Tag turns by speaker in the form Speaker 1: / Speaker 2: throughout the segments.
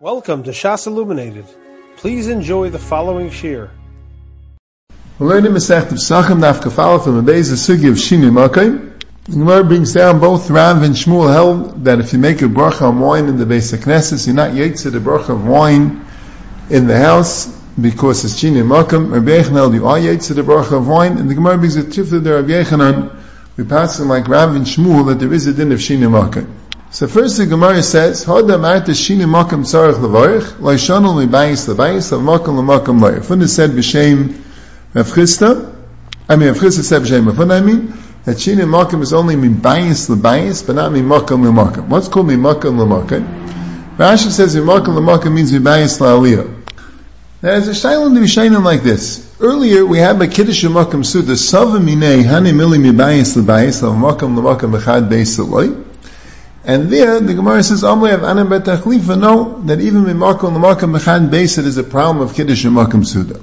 Speaker 1: Welcome to Shas Illuminated. Please enjoy the following shir.
Speaker 2: We're learning Masechet Pesachim Daf Kafal from the of Sugi of Shinu Makai. The Gemara brings down both Rav and Shmuel held that if you make a bracha on wine in the base of Knesset, you're not yetzer the bracha of wine in the house because it's Shinu Makam. Rabbi Yechon you are yetzer the bracha of wine, and the Gemara brings a tifta to Rabbi Yechonon. We pass him like Rav and Shmuel that there is a din of Shinu Makai. So first the Gemara says, Hoda Marta Shini Makam Tzarech Levarich, Loishanu Libayis Lebayis, Av Makam Lemakam Leir. Funda said B'Shem Rav Chisda, I mean Rav Chisda said B'Shem Rav I mean, that Shini Makam is only Mibayis Lebayis, but not Mimakam Lemakam. What's called Mimakam Lemakam? Rashi says Mimakam Lemakam means Mibayis La'aliyah. Now there's a shaylan to be shaylan like this. Earlier we had by Kiddush Makam Suda, Sava Minei, Hani Mili Mibayis Lebayis, Av Makam Lemakam B'chad Beis Eloi. And there, the Gemara says, Amle of Anam Bet know that even in Makom Lamakam Mechan Beis, it is a problem of Kiddush and Makam Suda.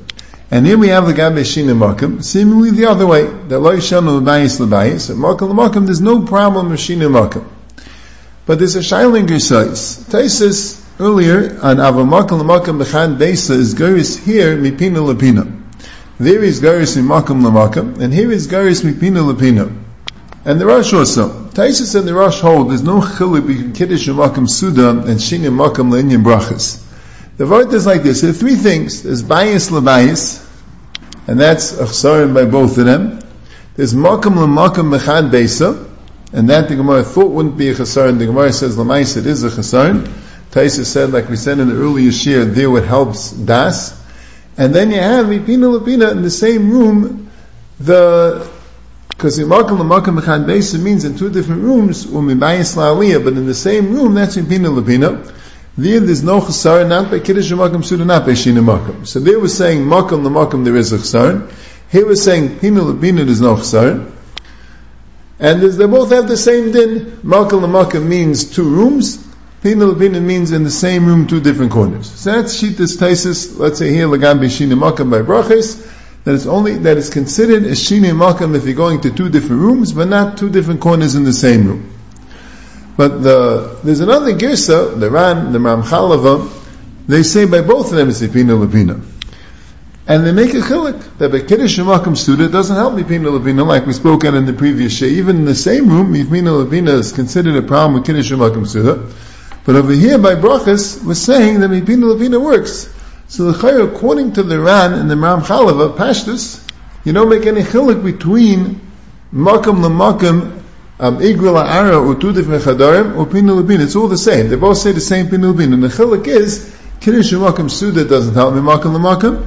Speaker 2: And here we have the Gabe Shin Makam, seemingly the other way, that Lo Yishanu L'bayis L'bayis, at Makam Lamakam, there's no problem of Shin Makam. But there's a Shailing Gersais. Taisis, earlier, on Avamakam Lamakam Mechan Beis, is Geris here, Mipina Lapina. There is Geris in Makam Lamakam, and here is Geris Mipina Lapina. And the Rosh also. Taisus and the Rosh hold there's no chilik between Kiddush and Makam Suda and Shinim Makam Le'inyan Brachas. The word is like this. There are three things. There's Bayis Lebayis, and that's Achsarim by both of them. There's Makam Le'makam Mechad Beisa, and that the Gemara thought wouldn't be a Chasarim. The Gemara says Lamais it is a Chasarim. Taisus said, like we said in the earlier shir, there what helps Das. And then you have Ipina Lapina in the same room, the because Imakam Lamakam Mechad Beis means in two different rooms, Umibayis La'aliyah, but in the same room, that's in Pina Lapina. There, there's no chasar, not by Kiddush Makam Suda, not by Shina Makam. So they were saying Makam Lamakam there is a chasar. Here we're saying Pina Lapina there's no chasar. And as they both have the same din. Makam Lamakam means two rooms. Pina Lapina means in the same room, two different corners. So that's Shitas Taisis, let's say here, Lagam Shina Makam by Brachis that it's only that it's considered a shini makam if you're going to two different rooms, but not two different corners in the same room. But the, there's another girsa, the Ran, the Ramchalava, they say by both of them it's Ipina Lapina. And they make a chilik that by Kiddush Makam student doesn't help Ipina Lapina like we spoke at in the previous shay. Even in the same room, Ipina Lapina is considered a problem with Kiddush Makam student. But over here by Brachas, we're saying that Ipina Lapina works. So the Chayyim, according to the Ran and the Ram Chalava, Pashtus, you don't make any chilik between makam lemakam, um, igla ara, or two different chadarim, or pinu. It's all the same. They both say the same pinu lebin. And the chilik is, kiddush makam suda doesn't help me makam lemakam,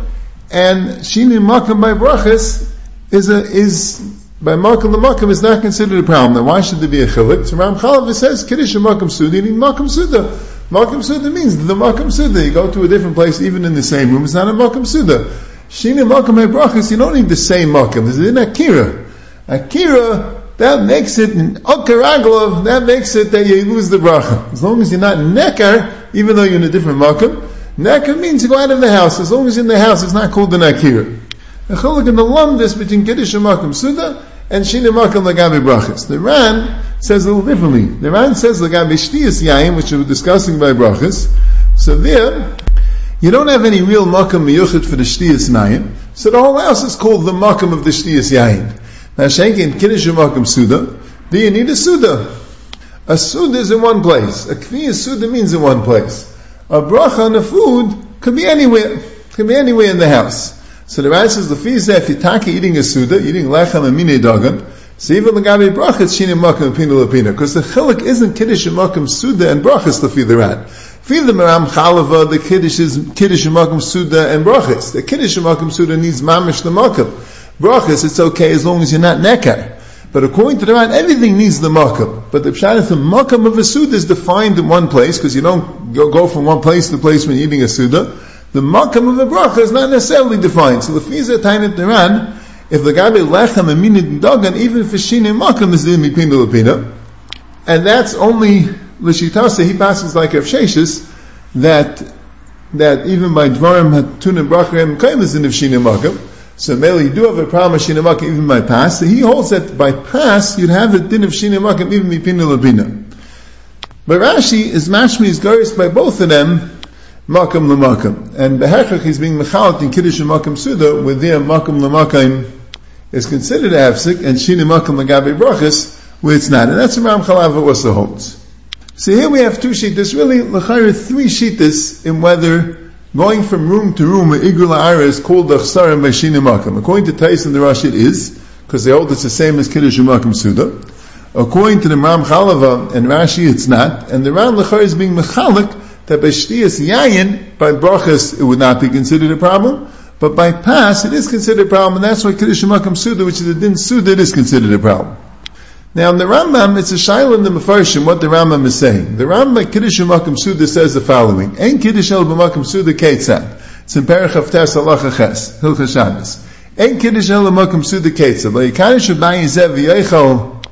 Speaker 2: and shini makam by brachas is a, is, by makam lemakam is not considered a problem. Then why should there be a chilik? So Ram Chalava says, kiddush makam suda, you need makam suda. Makam Suda means the Makam Suda. You go to a different place, even in the same room, it's not a Makam Suda. Shini Makam Brachas, you don't need the same Makam. This is an Akira. Akira, that makes it, Akaraglov, that makes it that you lose the bracha. As long as you're not Nekar, even though you're in a different Makam, Nekar means you go out of the house. As long as you're in the house, it's not called an Akira. The chiluk in the between Kiddush and Makam Suda and Shini Makam Lagabi Brachas. The Ran says a little differently. The Ran says Lagabi Shtiyas Yaim, which we were discussing by Brachas. So there, you don't have any real Makam Miyuchit for the Shtiyas Yaim. So the whole house is called the Makam of the Shtiyas Yaim. Now Shenkin Kiddush Makam Suda, do you need a Suda? A Suda is in one place. A Kviya Suda means in one place. A bracha on the food could be anywhere. Could be anywhere in the house. So the Ran says, Lefizeh, if you're eating a suda, eating lechem and mine dagan, so even the gabi brachas shini makam pina lapina, because the chilik isn't kiddush and makam suda and brachas lefi the Ran. Fi the Maram Chalava, the kiddush is kiddush and makam suda and brachas. The kiddush and makam suda needs mamish the makam. Brachas, it's okay as long as you're not nekar. But according to the Ran, everything needs the makam. But the pshat the makam of a suda is defined in one place, because you don't go, from one place to the place when eating a suda the makam of a bracha is not necessarily defined. So the fiza tainit Iran, if the gabi lechem and minit dagan, even if shine makam is in mipina lapina, and that's only l'shitasa he passes like Rav Sheshis that that even by dvarim hatun and bracha and kaim is in shine makam. So Mele, you do have a problem of shine makam even by pass. So he holds that by pass you'd have a din of shine makam even mipina lapina. But Rashi is mashmi is by both of them makam l'makam. And behechach he's being mechalat in kiddush and makam suda, where there makam l'makam is considered a hefsek, and shini makam l'gabe brachas, where it's not. And that's what Ram Chalava also holds. So here we have two sheetas, really, l'chayr, three sheetas in whether going from room to room, igul ha'ara is called the chsarim by shini makam. According to and the Rashi it is, because they hold it's the same as kiddush and makam suda. According to the Ram Chalava and Rashi, it's not. And the Ram Lechar is being mechalik that by shtiyas yayin, by brachas, it would not be considered a problem. But by pas, it is considered a problem, and that's why Kiddush Makam Suda, which is a din Suda, it is considered a problem. Now in the Rambam, it's a shaila in the Mefarshim, what the Rambam is saying. The Rambam, Kiddush Makam Suda, says the following, Ein Kiddush El B'Makam Suda Ketzad. It's in Perich Haftas Allah Ches, Hilcha Shabbos. Ein Kiddush El B'Makam Suda Ketzad. Lo Yikadish B'Bayin Zev V'Yeichel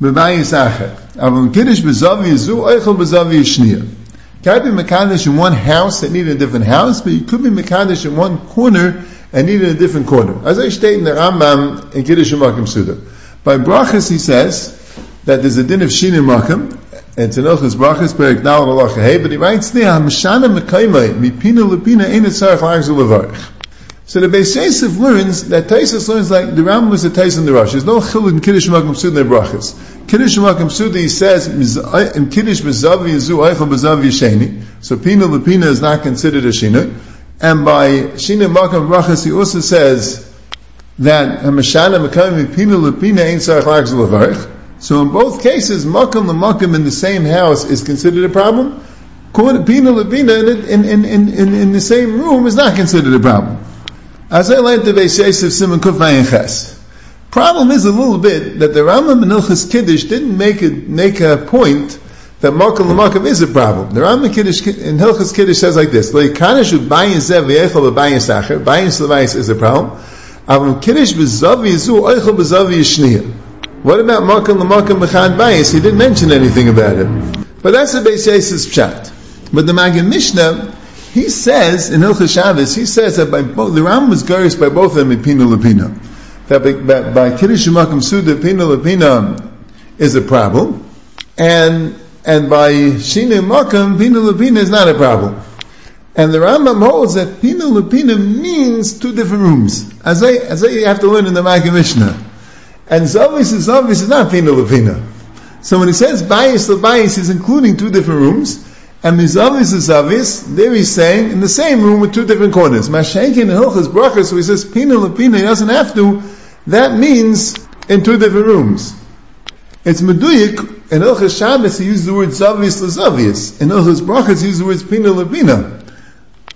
Speaker 2: B'Bayin Sacher. Avon Kiddush B'Zav Yizu, Eichel B'Zav Yishniya. Can't be Mekadesh in one house that needed a different house, but you could be Mekadesh in one corner and needed a different corner. As I state in the Rambam in Kiddush Makim Suda. By Brachas he says that there's a din of Shinim Makim, and Tanochas Brachas Perik Dal Allah but he writes there, Hamashana Mekaimai, Mipina Lupina Ein Etzarech Lagzul Levarich. So the Beis Yosef learns that Taisus learns like the Rambam was a Tais in the Rosh. There's no chiluk in Kiddush Makom Sud in brachas. Kiddush Makom Sud he says uh, in Kiddush Bezavi Yizu Eichel Bezavi Yisheni. So Pina Lepina is not considered a Shina. And by Shina Makom brachas he also says that Hamashana Mekayim Pina Lepina Ein Sarach Lagzul Levarich. So in both cases, Makom Lemakom in the same house is considered a problem. Pina Lepina in, in, in, in, in the same room is not considered a problem. As I learned the Beis Yosef. Problem is a little bit that the Rambam in Hilchas Kiddush didn't make a, make a point that Makam L'Makam is a problem. The Rambam Kiddush, in Hilchas Kiddush says like this, Le'ikanish u'bayin zev v'yechel b'bayin sacher, bayin slavayis is a problem. Avim Kiddush b'zav yizu oichel b'zav yishniya. What about Makam L'Makam b'chan bayis? He didn't mention anything about it. But that's the Beis Yosef's pshat. But the Maggid Mishnah, he says in Hilchas Shabbos, he says that by both, the Ram was garish by both of them in Pina Lapina. That by, by, by Kiddush Makam Suda, Pina Lapina is a problem, and and by Shina Makam, Pina Lapina is not a problem. And the Rambam holds that Pina Lapina means two different rooms. As I, as I have to learn in the Maggid Mishnah. And Zavis is Zavis is not Pina Lapina. So when he says Bayis Labayis, he's including two different rooms. And mizavis is avis, there he's saying, in the same room with two different corners. Mashenkin and Hilchas Brachas, so he says, Pina Lapina, he doesn't have to, that means in two different rooms. It's Meduyik, in Hilchas Shabbos he uses the word Zavis Lazavius. In Hilchas Brachas he uses the words Pina Lapina.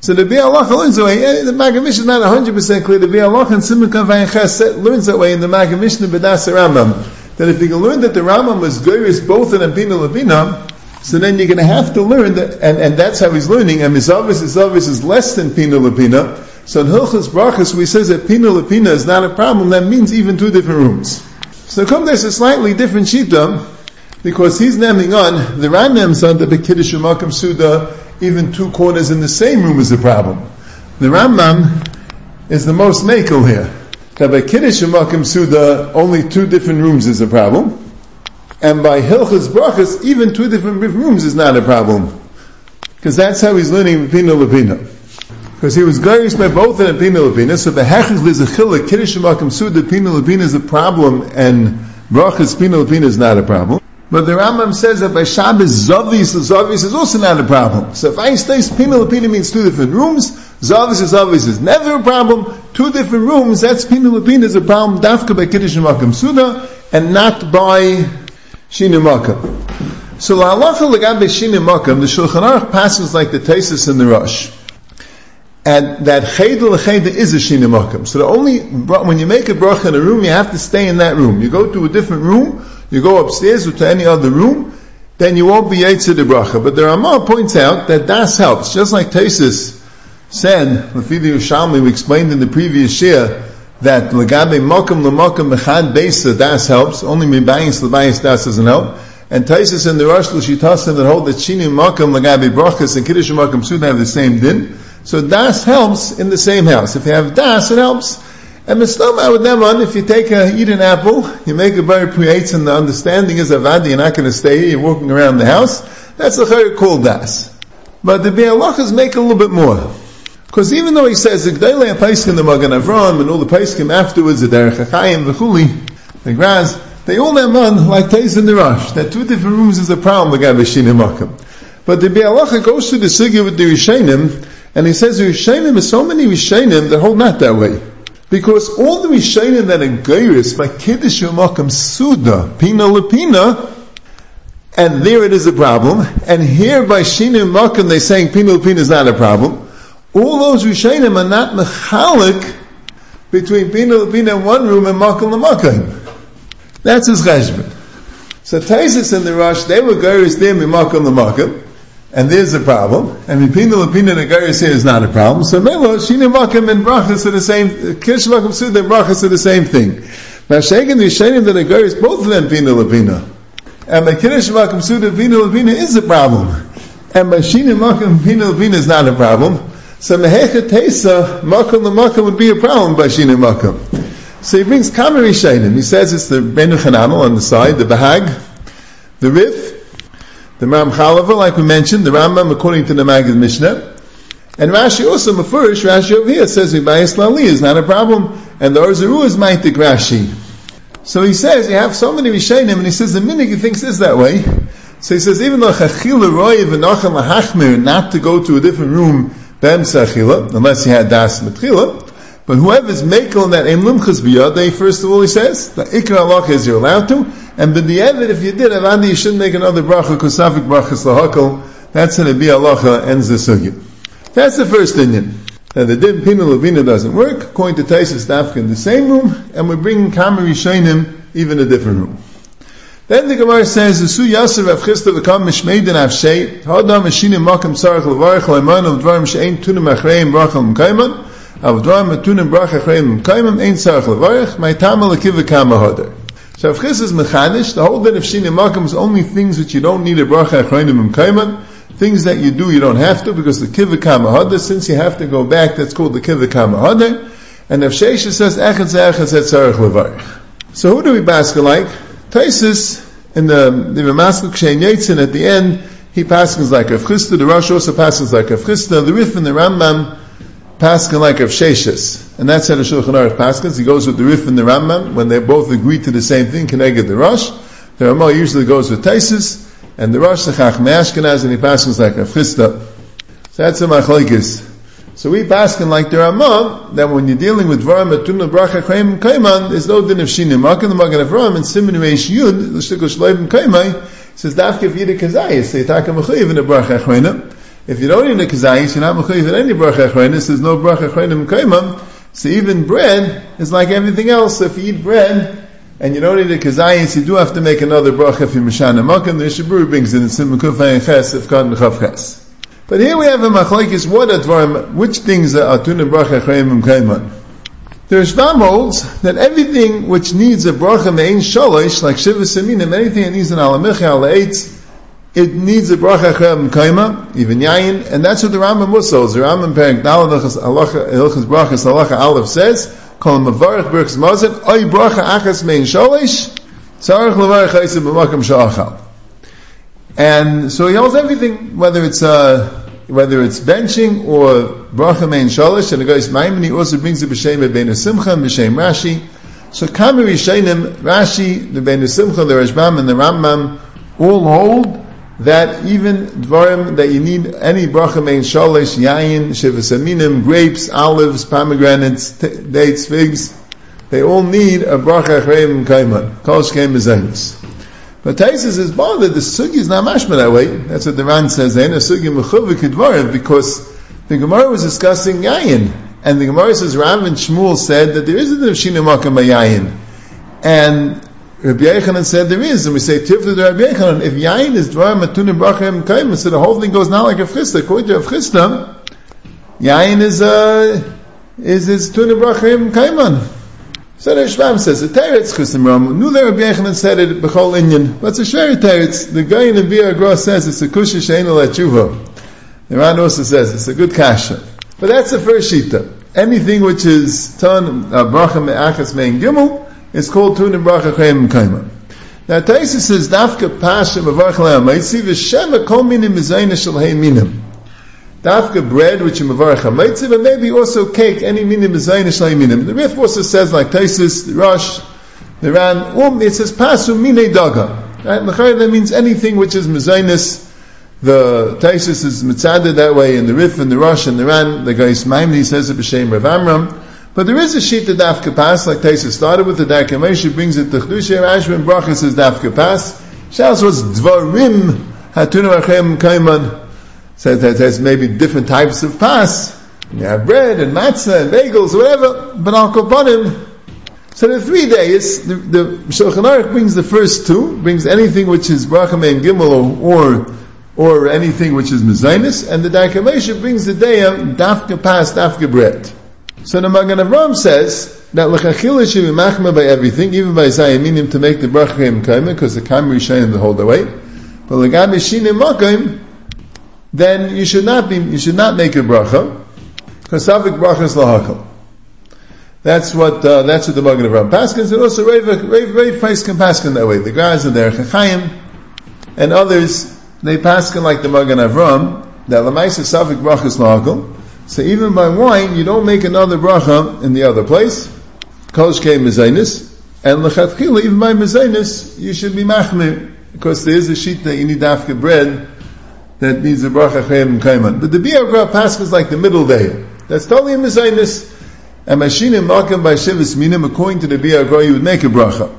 Speaker 2: So the Bi Allah learns that way. Eh, the Maggid Mishnah is not 100% clear. The Bi Allah and Simon Kavayin learns that way in the Maggid Mishnah B'das Rambam. That if you can learn that the Rambam was Goyris both in a Pina Lapina, so then you're going to have to learn that, and, and that's how he's learning. And mizavis mizavis is less than pina lapina. So in Hilchas Brachas, we says that pina lapina is not a problem. That means even two different rooms. So come there's a slightly different shita because he's naming on the Rambam's on the Bekiddush Makam Suda. Even two corners in the same room is a problem. The Rambam is the most makel here. That by Kiddush Makam Suda, only two different rooms is a problem. And by Hilchas Brachas, even two different rooms is not a problem. Because that's how he's learning Pina Lapina. Because he was going by both in Pina Lapina, so the Hechach is a chilek, Kiddush Makam Suda, Pina Lapina is a problem, and Brachas Pina Lapina is not a problem. But the Rambam says that by Shabbos, Zavis, Zavis is also not a problem. So if I say Pina Lapina means two different rooms, Zavis is Zavis is never a problem, two different rooms, that's Pina Lapina is a problem, Dafka by Kiddush Suda, and not by Shina Makam. So la'alacha legabe Shina Makam, the Shulchan Aruch passes like the Tesis in the Rush. And that chayda l'chayda is a Shina Makam. So the only, when you make a bracha in a room, you have to stay in that room. You go to a different room, you go upstairs or to any other room, then you won't be Yitzhak the bracha. But the Ramah points out that das helps. Just like Tesis said, Lafidi Ushalmi, we explained in the previous year, that legabe mokum lemokum mechad besa das helps. Only mibayis lebayis das doesn't help. And Taisus and the Rosh L'shitasim that hold that shini mokum legabe brachas and kiddush mokum soon have the same din. So das helps in the same house. If you have das, it helps. And them on, if you take a, eat an apple, you make a very creates and the understanding is avadi, you're not going to stay here, you're walking around the house, that's a very cool das. But the Be'alachas make a little bit more. Because even though he says, the Gdele Paiskin, the Magan Avram, and all the Paiskim afterwards, the Derech HaChayim, the Chuli, the Graz, they all have on like Tais and the Rosh. That two different rooms is a problem, the Gavashinim Makam. But the Be'alacha goes to the Sugya with the Rishonim, and he says the Rishonim is so many Rishonim that hold not that way. Because all the Rishonim that are Geiris by Kiddush Makam Suda, Pina Lepina, and there it is a problem, and here by Shinim Makam they're saying Pina Lepina is not a problem. All those Rishonim are not mechalik between Pina Lepina in one room and Makam Lamakam. That's his cheshbon. So Taisus and the Rosh, they were Geiris there, Mimakam Lamakam, and there's a problem. And Mipina Lapina and Agaris here is not a problem. So Melo, Shina Makam and Brachas are the same, Kish Makam Sud and Brachas are the same thing. Now Shagan the Shanim and Agaris, both of them Pina Lapina. And by Kiddush Makam Sud and Pina Lapina is a problem. And by Shina Makam Pina Lapina is not a problem. So Mehecha Tesa, Makam Lamakam would be a problem by Shina Makam. So he brings Kamari Shainim. He says it's the Benu on the side, the Bahag, the Rif, the Ram Chalava, like we mentioned, the Rambam according to the Magid Mishnah. And Rashi also, Mefurish, Rashi over here says Vibayis Lali is not a problem, and the Orzaru is Maitik Rashi. So he says, you have so many Rishayim, and he says the Minig he thinks is that way. So he says, even though Chachil Roy v'Nochem Lahachmir, not to go to a different room, Ben Sachila, unless he had Das Matchila, but whoever's makel in that Ein Limchas Biyadei, first of all he says, the Ikra Allah is you're allowed to, and but the Evid, if you did, Avandi, you shouldn't make another bracha, Kusafik brachas lahakal, that's going to be Allah ends the sugya. That's the first Indian. And the Din Pina Levina doesn't work, according to Taisus Dafka in the same room, and we're bringing Kamari even a different room. Then the Gemara says, "The Su Yasser Rav Chisda v'kam mishmeidin avshei hadam mashinim makam sarach levarich leiman of dvarim she'ein tunim achreim brachal mkaiman av dvarim tunim brach achreim mkaiman ein sarach levarich my tamal lekiv kama hodar." So if Chis is mechanish, the whole din of Shini Makam is only things which you don't need a bracha achrayim kaiman, things that you do you don't have to, because the kivakam hadar, since you have to go back, that's called the kivakam hadar, and if Sheisha says echad ze'echad ze'tzarech levarich. So who do we basket like? Taisis, in the, the Ramaskal Kshen Yetzin, at the end, he passes like Rav Chisda, the Rosh also passes like Rav Chisda, the Rif and the Rambam, Paskin like of Sheshis. And that's how the Shulchan Aruch Paskins. He goes with the Rif and the Rambam when they both agree to the same thing, Keneged the Rosh. The Ramah usually goes with Taisis, and the Rosh Sechach Me'ashkenaz, and he passes like of Chisda. So that's a Machlaikis. So we Paskin like the Ramah, that when you're dealing with Varam Atun Bracha Chaim Kaiman, there's no din of Shinim. Makan the Magan of Ram, and Simin Reish Yud, the Shikol Shleim Kaimai, says Dafka Yida Kazayis, say Taka Mechayiv in the Bracha Chaim if you don't eat a kazayis, you're not mechayiv in any bracha achrenis. There's no bracha achrenim kaimam. So even bread is like everything else. If you eat bread and you don't eat a kazayis, you do have to make another bracha if you mishana makan. The Shabur brings in Sim Kufay Ches if God Mechav Ches. But here we have a machlekes. What advarim? Which things are atun bracha achrenim kaimam? The Rishbam holds that everything which needs a bracha me'in shalish, like shiva seminim, anything that needs an alamicha, alaitz, it needs a bracha achrem kaima, even yayin, and that's what the Rambam also. The Rambam Perik Dalad Hilchas Brachas Halacha Aleph says, Kol Mavarech Birks Mazin, Oy Bracha Achas Mein Sholish, Tzarech Levarech Haisim B'makam. And so he holds everything, whether it's uh, whether it's benching or bracha mein shalish, and the guy's Maimoni also brings the b'shem ben simcha and b'shem Rashi. So Kamiri Shainim, Rashi, the ben simcha, the Rashbam, and the Rambam all hold that even dvarim that you need any bracha main shalish, yayin, shivasaminim, grapes, olives, pomegranates, t- dates, figs, they all need a bracha achreim kaiman. Kol bezenis. But Taisus is bothered. The sugi is not mashma that way. That's what the Ran says. Ain't a sugi mechuvik because the Gemara was discussing yayin, and the Gemara says Rav and Shmuel said that there isn't a shinamakam yayin, and Rabbi Yechanan said there is, and we say Tifla to Rabbi Yechanan. If Yain is Dvar Matunim Brachim Kaim, so the whole thing goes not like a Chisda. According to a Chisda, Yain is uh, is is Tunim Brachim Kaiman. So the Shvam says the Teretz Chisim Ram. Knew that Rabbi Yechanan said it Bechol Inyan, but it's a Shari Teretz. The guy in the Bir Agro says it's a Kusha Shein Tshuva. The Ran also says it's a good kasha. But that's the first shita. Anything which is ton uh, bracha me'achas mein gimel it's called Tunim Bracha Chayim Kaima. Now Taisa says Dafka Pasha Mavarch Le'am. I see the Shema Kol Minim Mizayna Shel Minim. Dafka bread, which you mavarach ha'maitzim, and maybe also cake, any minim zayin minim. The Rif also says, like Taisis, the Rosh, the Ran, um, it says pasu mine daga. Right? That means anything which is mezainis. The Taisis is mitzaded that way, and the Rif and the Rosh and the Ran, the guy Maimni says it b'shem Rav Amram. But there is a sheet that daf kapas, like Taisis started with the Darkamesh, brings it to Chdusha, Ashwin Bracha says daf kapas. Shas was dvarim hatunu achem kaiman says that there's maybe different types of pas. You have bread and matzah and bagels, whatever, but al. So the three days, the, the Shulchan Aruch brings the first two, brings anything which is bracha and gimel or, or anything which is mezainis, and the Darkamesha brings the day of dafka pas, dafka bread. So the Magen Avram says that l'chachila should be machma by everything, even by zayaminim to make the bracha im because the kam rishayim the whole way. But l'gabe shinim makim, then you should not be, you should not make a bracha, because savik bracha is lahakal. That's what, uh, that's what the Magen Avram Paskins, and also Rav, Rav, Rav Paiskin Paskin that way. The guys are there, Chachayim, and others, they Paskin like the Magen Avram, that Lamaisa savik bracha is lahakal. So even by wine, you don't make another bracha in the other place. Kosh came mezainis, and lechatchila, even by mezainis, you should be machmir, because there is a sheet that you need after bread, that needs a bracha and kaiman. But the Biyagra Pascha is like the middle day. That's totally a mezainis. And Mashinim Malkam by Shivas Minim, according to the Biyagra, you would make a bracha.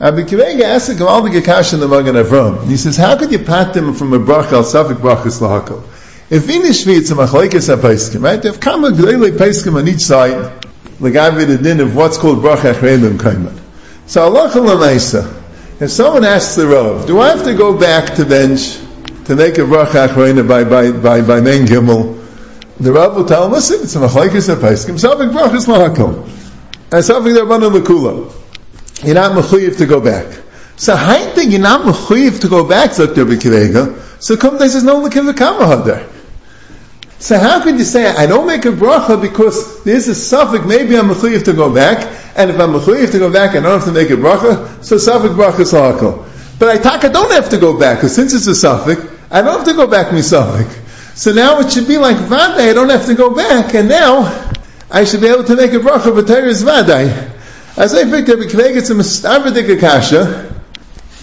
Speaker 2: Rabbi Kivega asked the Gamal the Gekash in the Magen Avram. He says, how could you pat them from a bracha al safik brachas lahakal? If in Ishvi it's a machlekes ha right? If kama gdele paiskim on each side, legavid the din of what's called bracha and kaiman. So Allah if someone asks the Rav, do I have to go back to bench to make a bracha achreina by, by, by, by main gimel, the Rav will tell him, listen, it's a machlaikis apaiskim, something brachas lahakom. And that run lekula. You're not mechuyev to go back. So I think you're not mechuyev to go back, Dr. Bikirega. So come they says, no, look at. So how could you say I don't make a bracha because there's a suffix? Maybe I'm mechuyev to go back, and if I'm mechuyev to go back, I don't have to make a bracha. So suffix bracha lahakol. But I taka don't have to go back because since it's a suffix, I don't have to go back misafik. So now it should be like vaday. I don't have to go back, and now I should be able to make a bracha b'teres vaday. As I think Rabbi Kveg, a mistavedik akasha,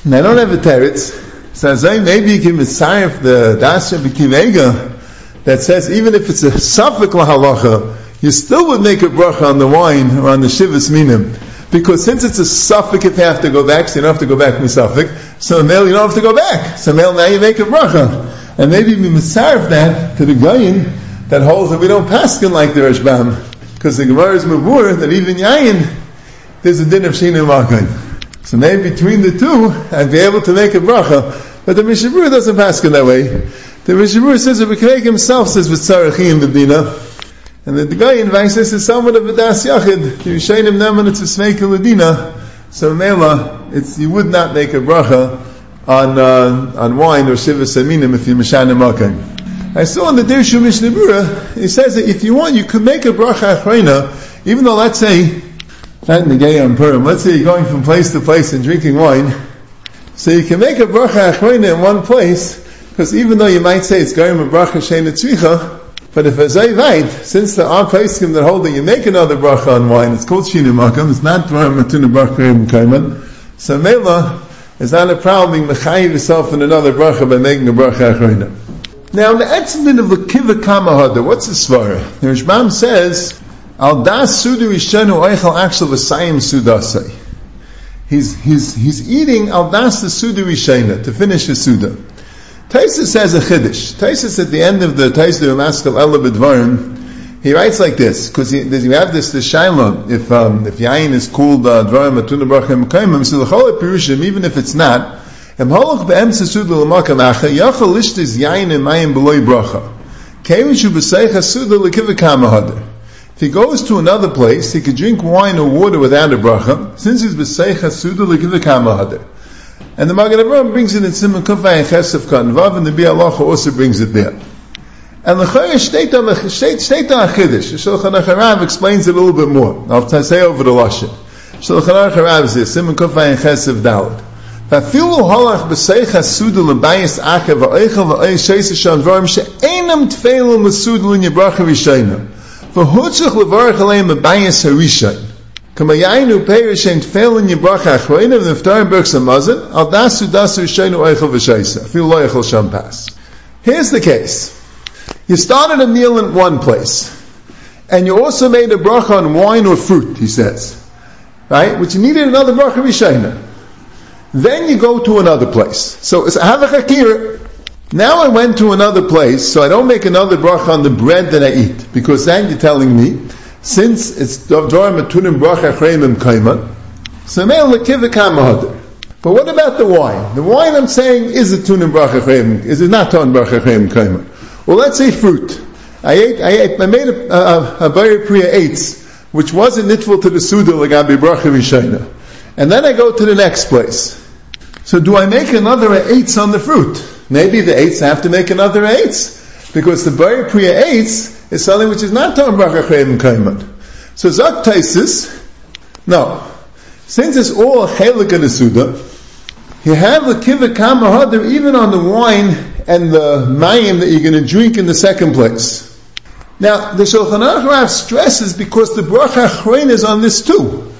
Speaker 2: and I don't have a teretz. So as I maybe you can mitzayef the das Rabbi Kvega that says even if it's a suffik lahalacha, you still would make a bracha on the wine or on the shivas minim. Because since it's a suffix, if you have to go back, so you don't have to go back suffix. So male, you don't have to go back. So male, now you make a bracha. And maybe we misarf that to the gayin that holds that we don't paskin like the Rashbam. Because the Gemara is mavur that even yayin, there's a din of shina makan. So maybe between the two, I'd be able to make a bracha. But the Mishabur doesn't paskin that way. The Mishabur says that Rikreik himself says with Sarachim Bibina. And the, the invites us is someone of a das yachid. It's a snake ladina. So mela, it's you would not make a bracha on uh, on wine or shiva saminim if you mishana makan. I saw in the Dirshu Mishnah he says that if you want, you could make a bracha achrayna, even though let's say not in the gay on Purim, let's say you're going from place to place and drinking wine, so you can make a bracha achrayna in one place, because even though you might say it's going a bracha sheina tzvicha, but if it's right, since there are poskim that hold that you make another bracha on wine, it's called shinu makam, it's not dvarim matuna bracha kaiman. So mela is not a problem being mechayiv yourself in another bracha by making a bracha achrayna. Now, the etzmin of the kiva kamahada, what's the svara? The Rishbam says, al das sudu ishenu oichel actual v'sayim sudasai. He's, he's, he's eating al das the sudu ishena, to finish his suda. Taisa says a chiddush. Taisa at the end of the Taisa Maskal Ela he writes like this because you have this the shaila if um, if yain is called uh, dvarim atuna brachim kaimim so the whole pirushim even if it's not em holach be'em sesud l'makam acha yachal lishtis yain and mayim beloy bracha. If he goes to another place he could drink wine or water without a bracha since he's b'seich hasuda l'kivakam hadar and the Magen Avraham brings it in Simon Kufay and Chesef Vav, and the Bialacha also brings it there. And the Chayyah Shteta Achidish, the Shulchan Aruch explains it a little bit more. I'll say over the Lashon. Shulchan Aruch is there, Simon Kufay and Chesef Dalit. ואפילו הולך בסייך הסודה לבייס עקה ואיכל ואי שייס שם דברים שאינם תפילו מסודה לנברכה ראשונה. והוצ'ך לברך עליהם בבייס הראשון. Yibrach of Berks Al Dasu Dasu Shenu Fil Lo Sham Here's the case. You started a meal in one place, and you also made a bracha on wine or fruit, he says. Right? Which you needed another bracha V'Shaina. Then you go to another place. So it's Havachakir. Now I went to another place, so I don't make another bracha on the bread that I eat, because then you're telling me since it's dvar matunim bracha chreimim kaima, so But what about the wine? The wine I'm saying is a tunim bracha chreimim, is it not tunim bracha chreimim kaima? Well, let's say fruit. I ate, I ate, I made a, a, a Bayer Priya eights, which wasn't nitful to the Suda Lagabi Bracha Rishayna. And then I go to the next place. So do I make another eights on the fruit? Maybe the eights have to make another eights. Because the Bayer Priya eights is something which is not Tom Bracha Chayim Kaiman. So Zak Taisis, no. Since it's all Chelik in the Suda, you have the Kivik Kama even on the wine and the mayim that you're going to drink in the second place. Now, the Shulchan Aruch stresses because the bracha achrein is on this too.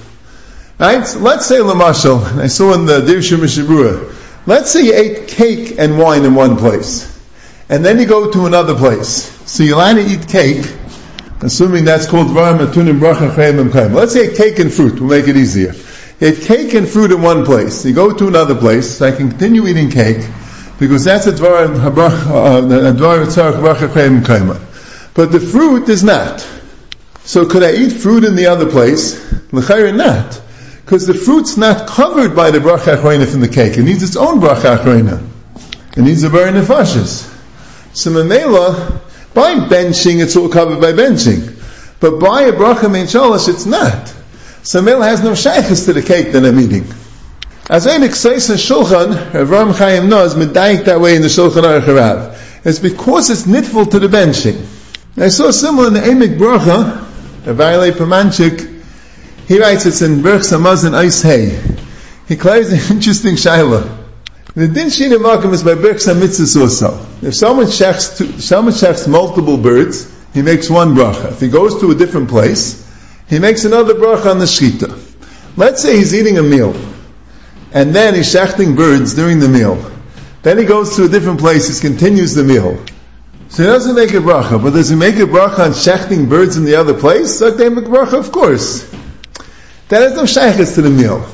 Speaker 2: Right? So let's say Lamashal, I saw in the Dirshu Mishabura, let's say you ate cake and wine in one place. And then you go to another place. So you line to eat cake, assuming that's called Dvar Matunim Bracha Chayim Let's say cake and fruit, we'll make it easier. Ate cake and fruit in one place. You go to another place, I can continue eating cake, because that's a Dvar uh, Tzarech Bracha Chayim Kaimah. But the fruit is not. So could I eat fruit in the other place? L'chayr not. Because the fruit's not covered by the bracha achrayna from the cake. It needs its own bracha achrayna. It needs a very nefashis. So memela, by benching, it's all covered by benching. But by a bracha mein it's not. So has no shaykhs to the cake that I'm eating. As ein exeis shulchan, Avram Chaim knows, medayik that way in the Shulchan Aruch Harav. It's because it's nitful to the benching. I saw similar in the Emek Bracha, Avalei Pamanchik, he writes it's in Berch Samazin Ice Hay. He claims an interesting shaila. The din shina makom is by Berch Samitzis also. If someone shechs, someone multiple birds, he makes one bracha. If he goes to a different place, he makes another bracha on the shchita. Let's say he's eating a meal, and then he's shechting birds during the meal. Then he goes to a different place, he continues the meal. So he doesn't make a bracha, but does he make a bracha on shechting birds in the other place? So they make bracha, of course. That has no shaykhs to the meal.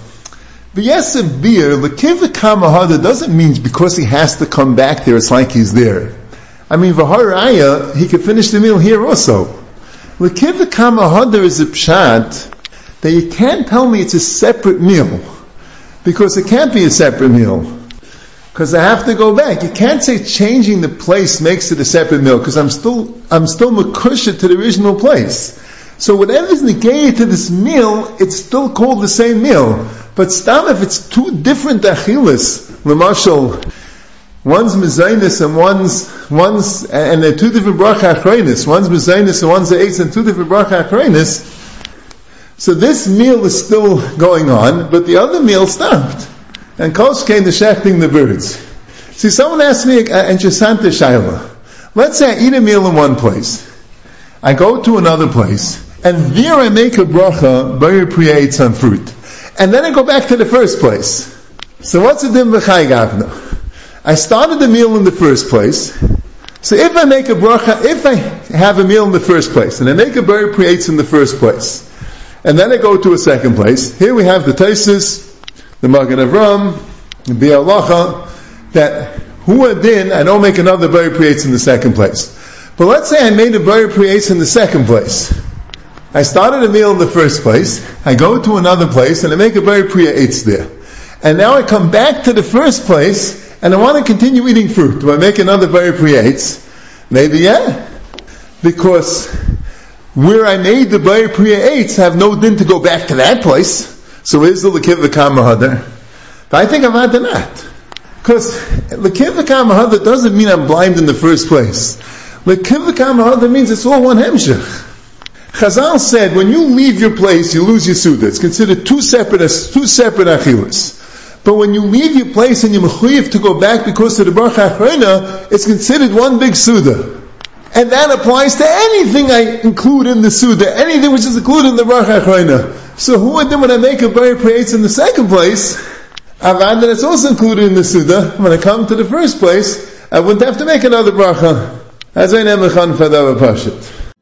Speaker 2: But yes, a beer, the kamahada doesn't mean because he has to come back there, it's like he's there. I mean, v'haraya, he could finish the meal here also. The kamahada is a pshat that you can't tell me it's a separate meal. Because it can't be a separate meal because I have to go back. You can't say changing the place makes it a separate meal because I'm still I'm still makusha to the original place. So whatever is negated to this meal, it's still called the same meal. But stam if it's two different achilas, lemashal, one's mezainis and one's one's and they're two different bracha achraynis. One's mezainis and one's eight and two different bracha achraynis. So this meal is still going on, but the other meal stopped and Kosh came to shechting the birds. See, someone asked me uh, an interessante shaila. Let's say I eat a meal in one place. I go to another place, and there I make a bracha, very creates on fruit. And then I go back to the first place. So what's the dim v'chai gavna? I started the meal in the first place. So if I make a bracha, if I have a meal in the first place, and I make a very creates in the first place, and then I go to a second place, here we have the Taisis, the Magen Avram, the Bialacha, that who din, I don't make another Bari Priyates in the second place. But let's say I made a Bari Priyates in the second place. I started a meal in the first place, I go to another place, and I make a Bari Priyates there. And now I come back to the first place, and I want to continue eating fruit. Do I make another Bari Priyates? Maybe yeah. Because where I made the Bari Priyates have no din to go back to that place. So is the Lekiv V'Kam But I think I'm not that. Because Lekiv V'Kam doesn't mean I'm blind in the first place. Lekiv V'Kam means it's all one hemshech. Chazal said, when you leave your place, you lose your suda. It's considered two separate, two separate achilas. But when you leave your place and you're mechuyev to go back because of the bracha achrona, it's considered one big suda. And that applies to anything I include in the suda, anything which is included in the bracha achrona. So who would then when I make a bar praise in the second place, Avad that it's also included in the suda, when I come to the first place, I wouldn't have to make another bracha. As I never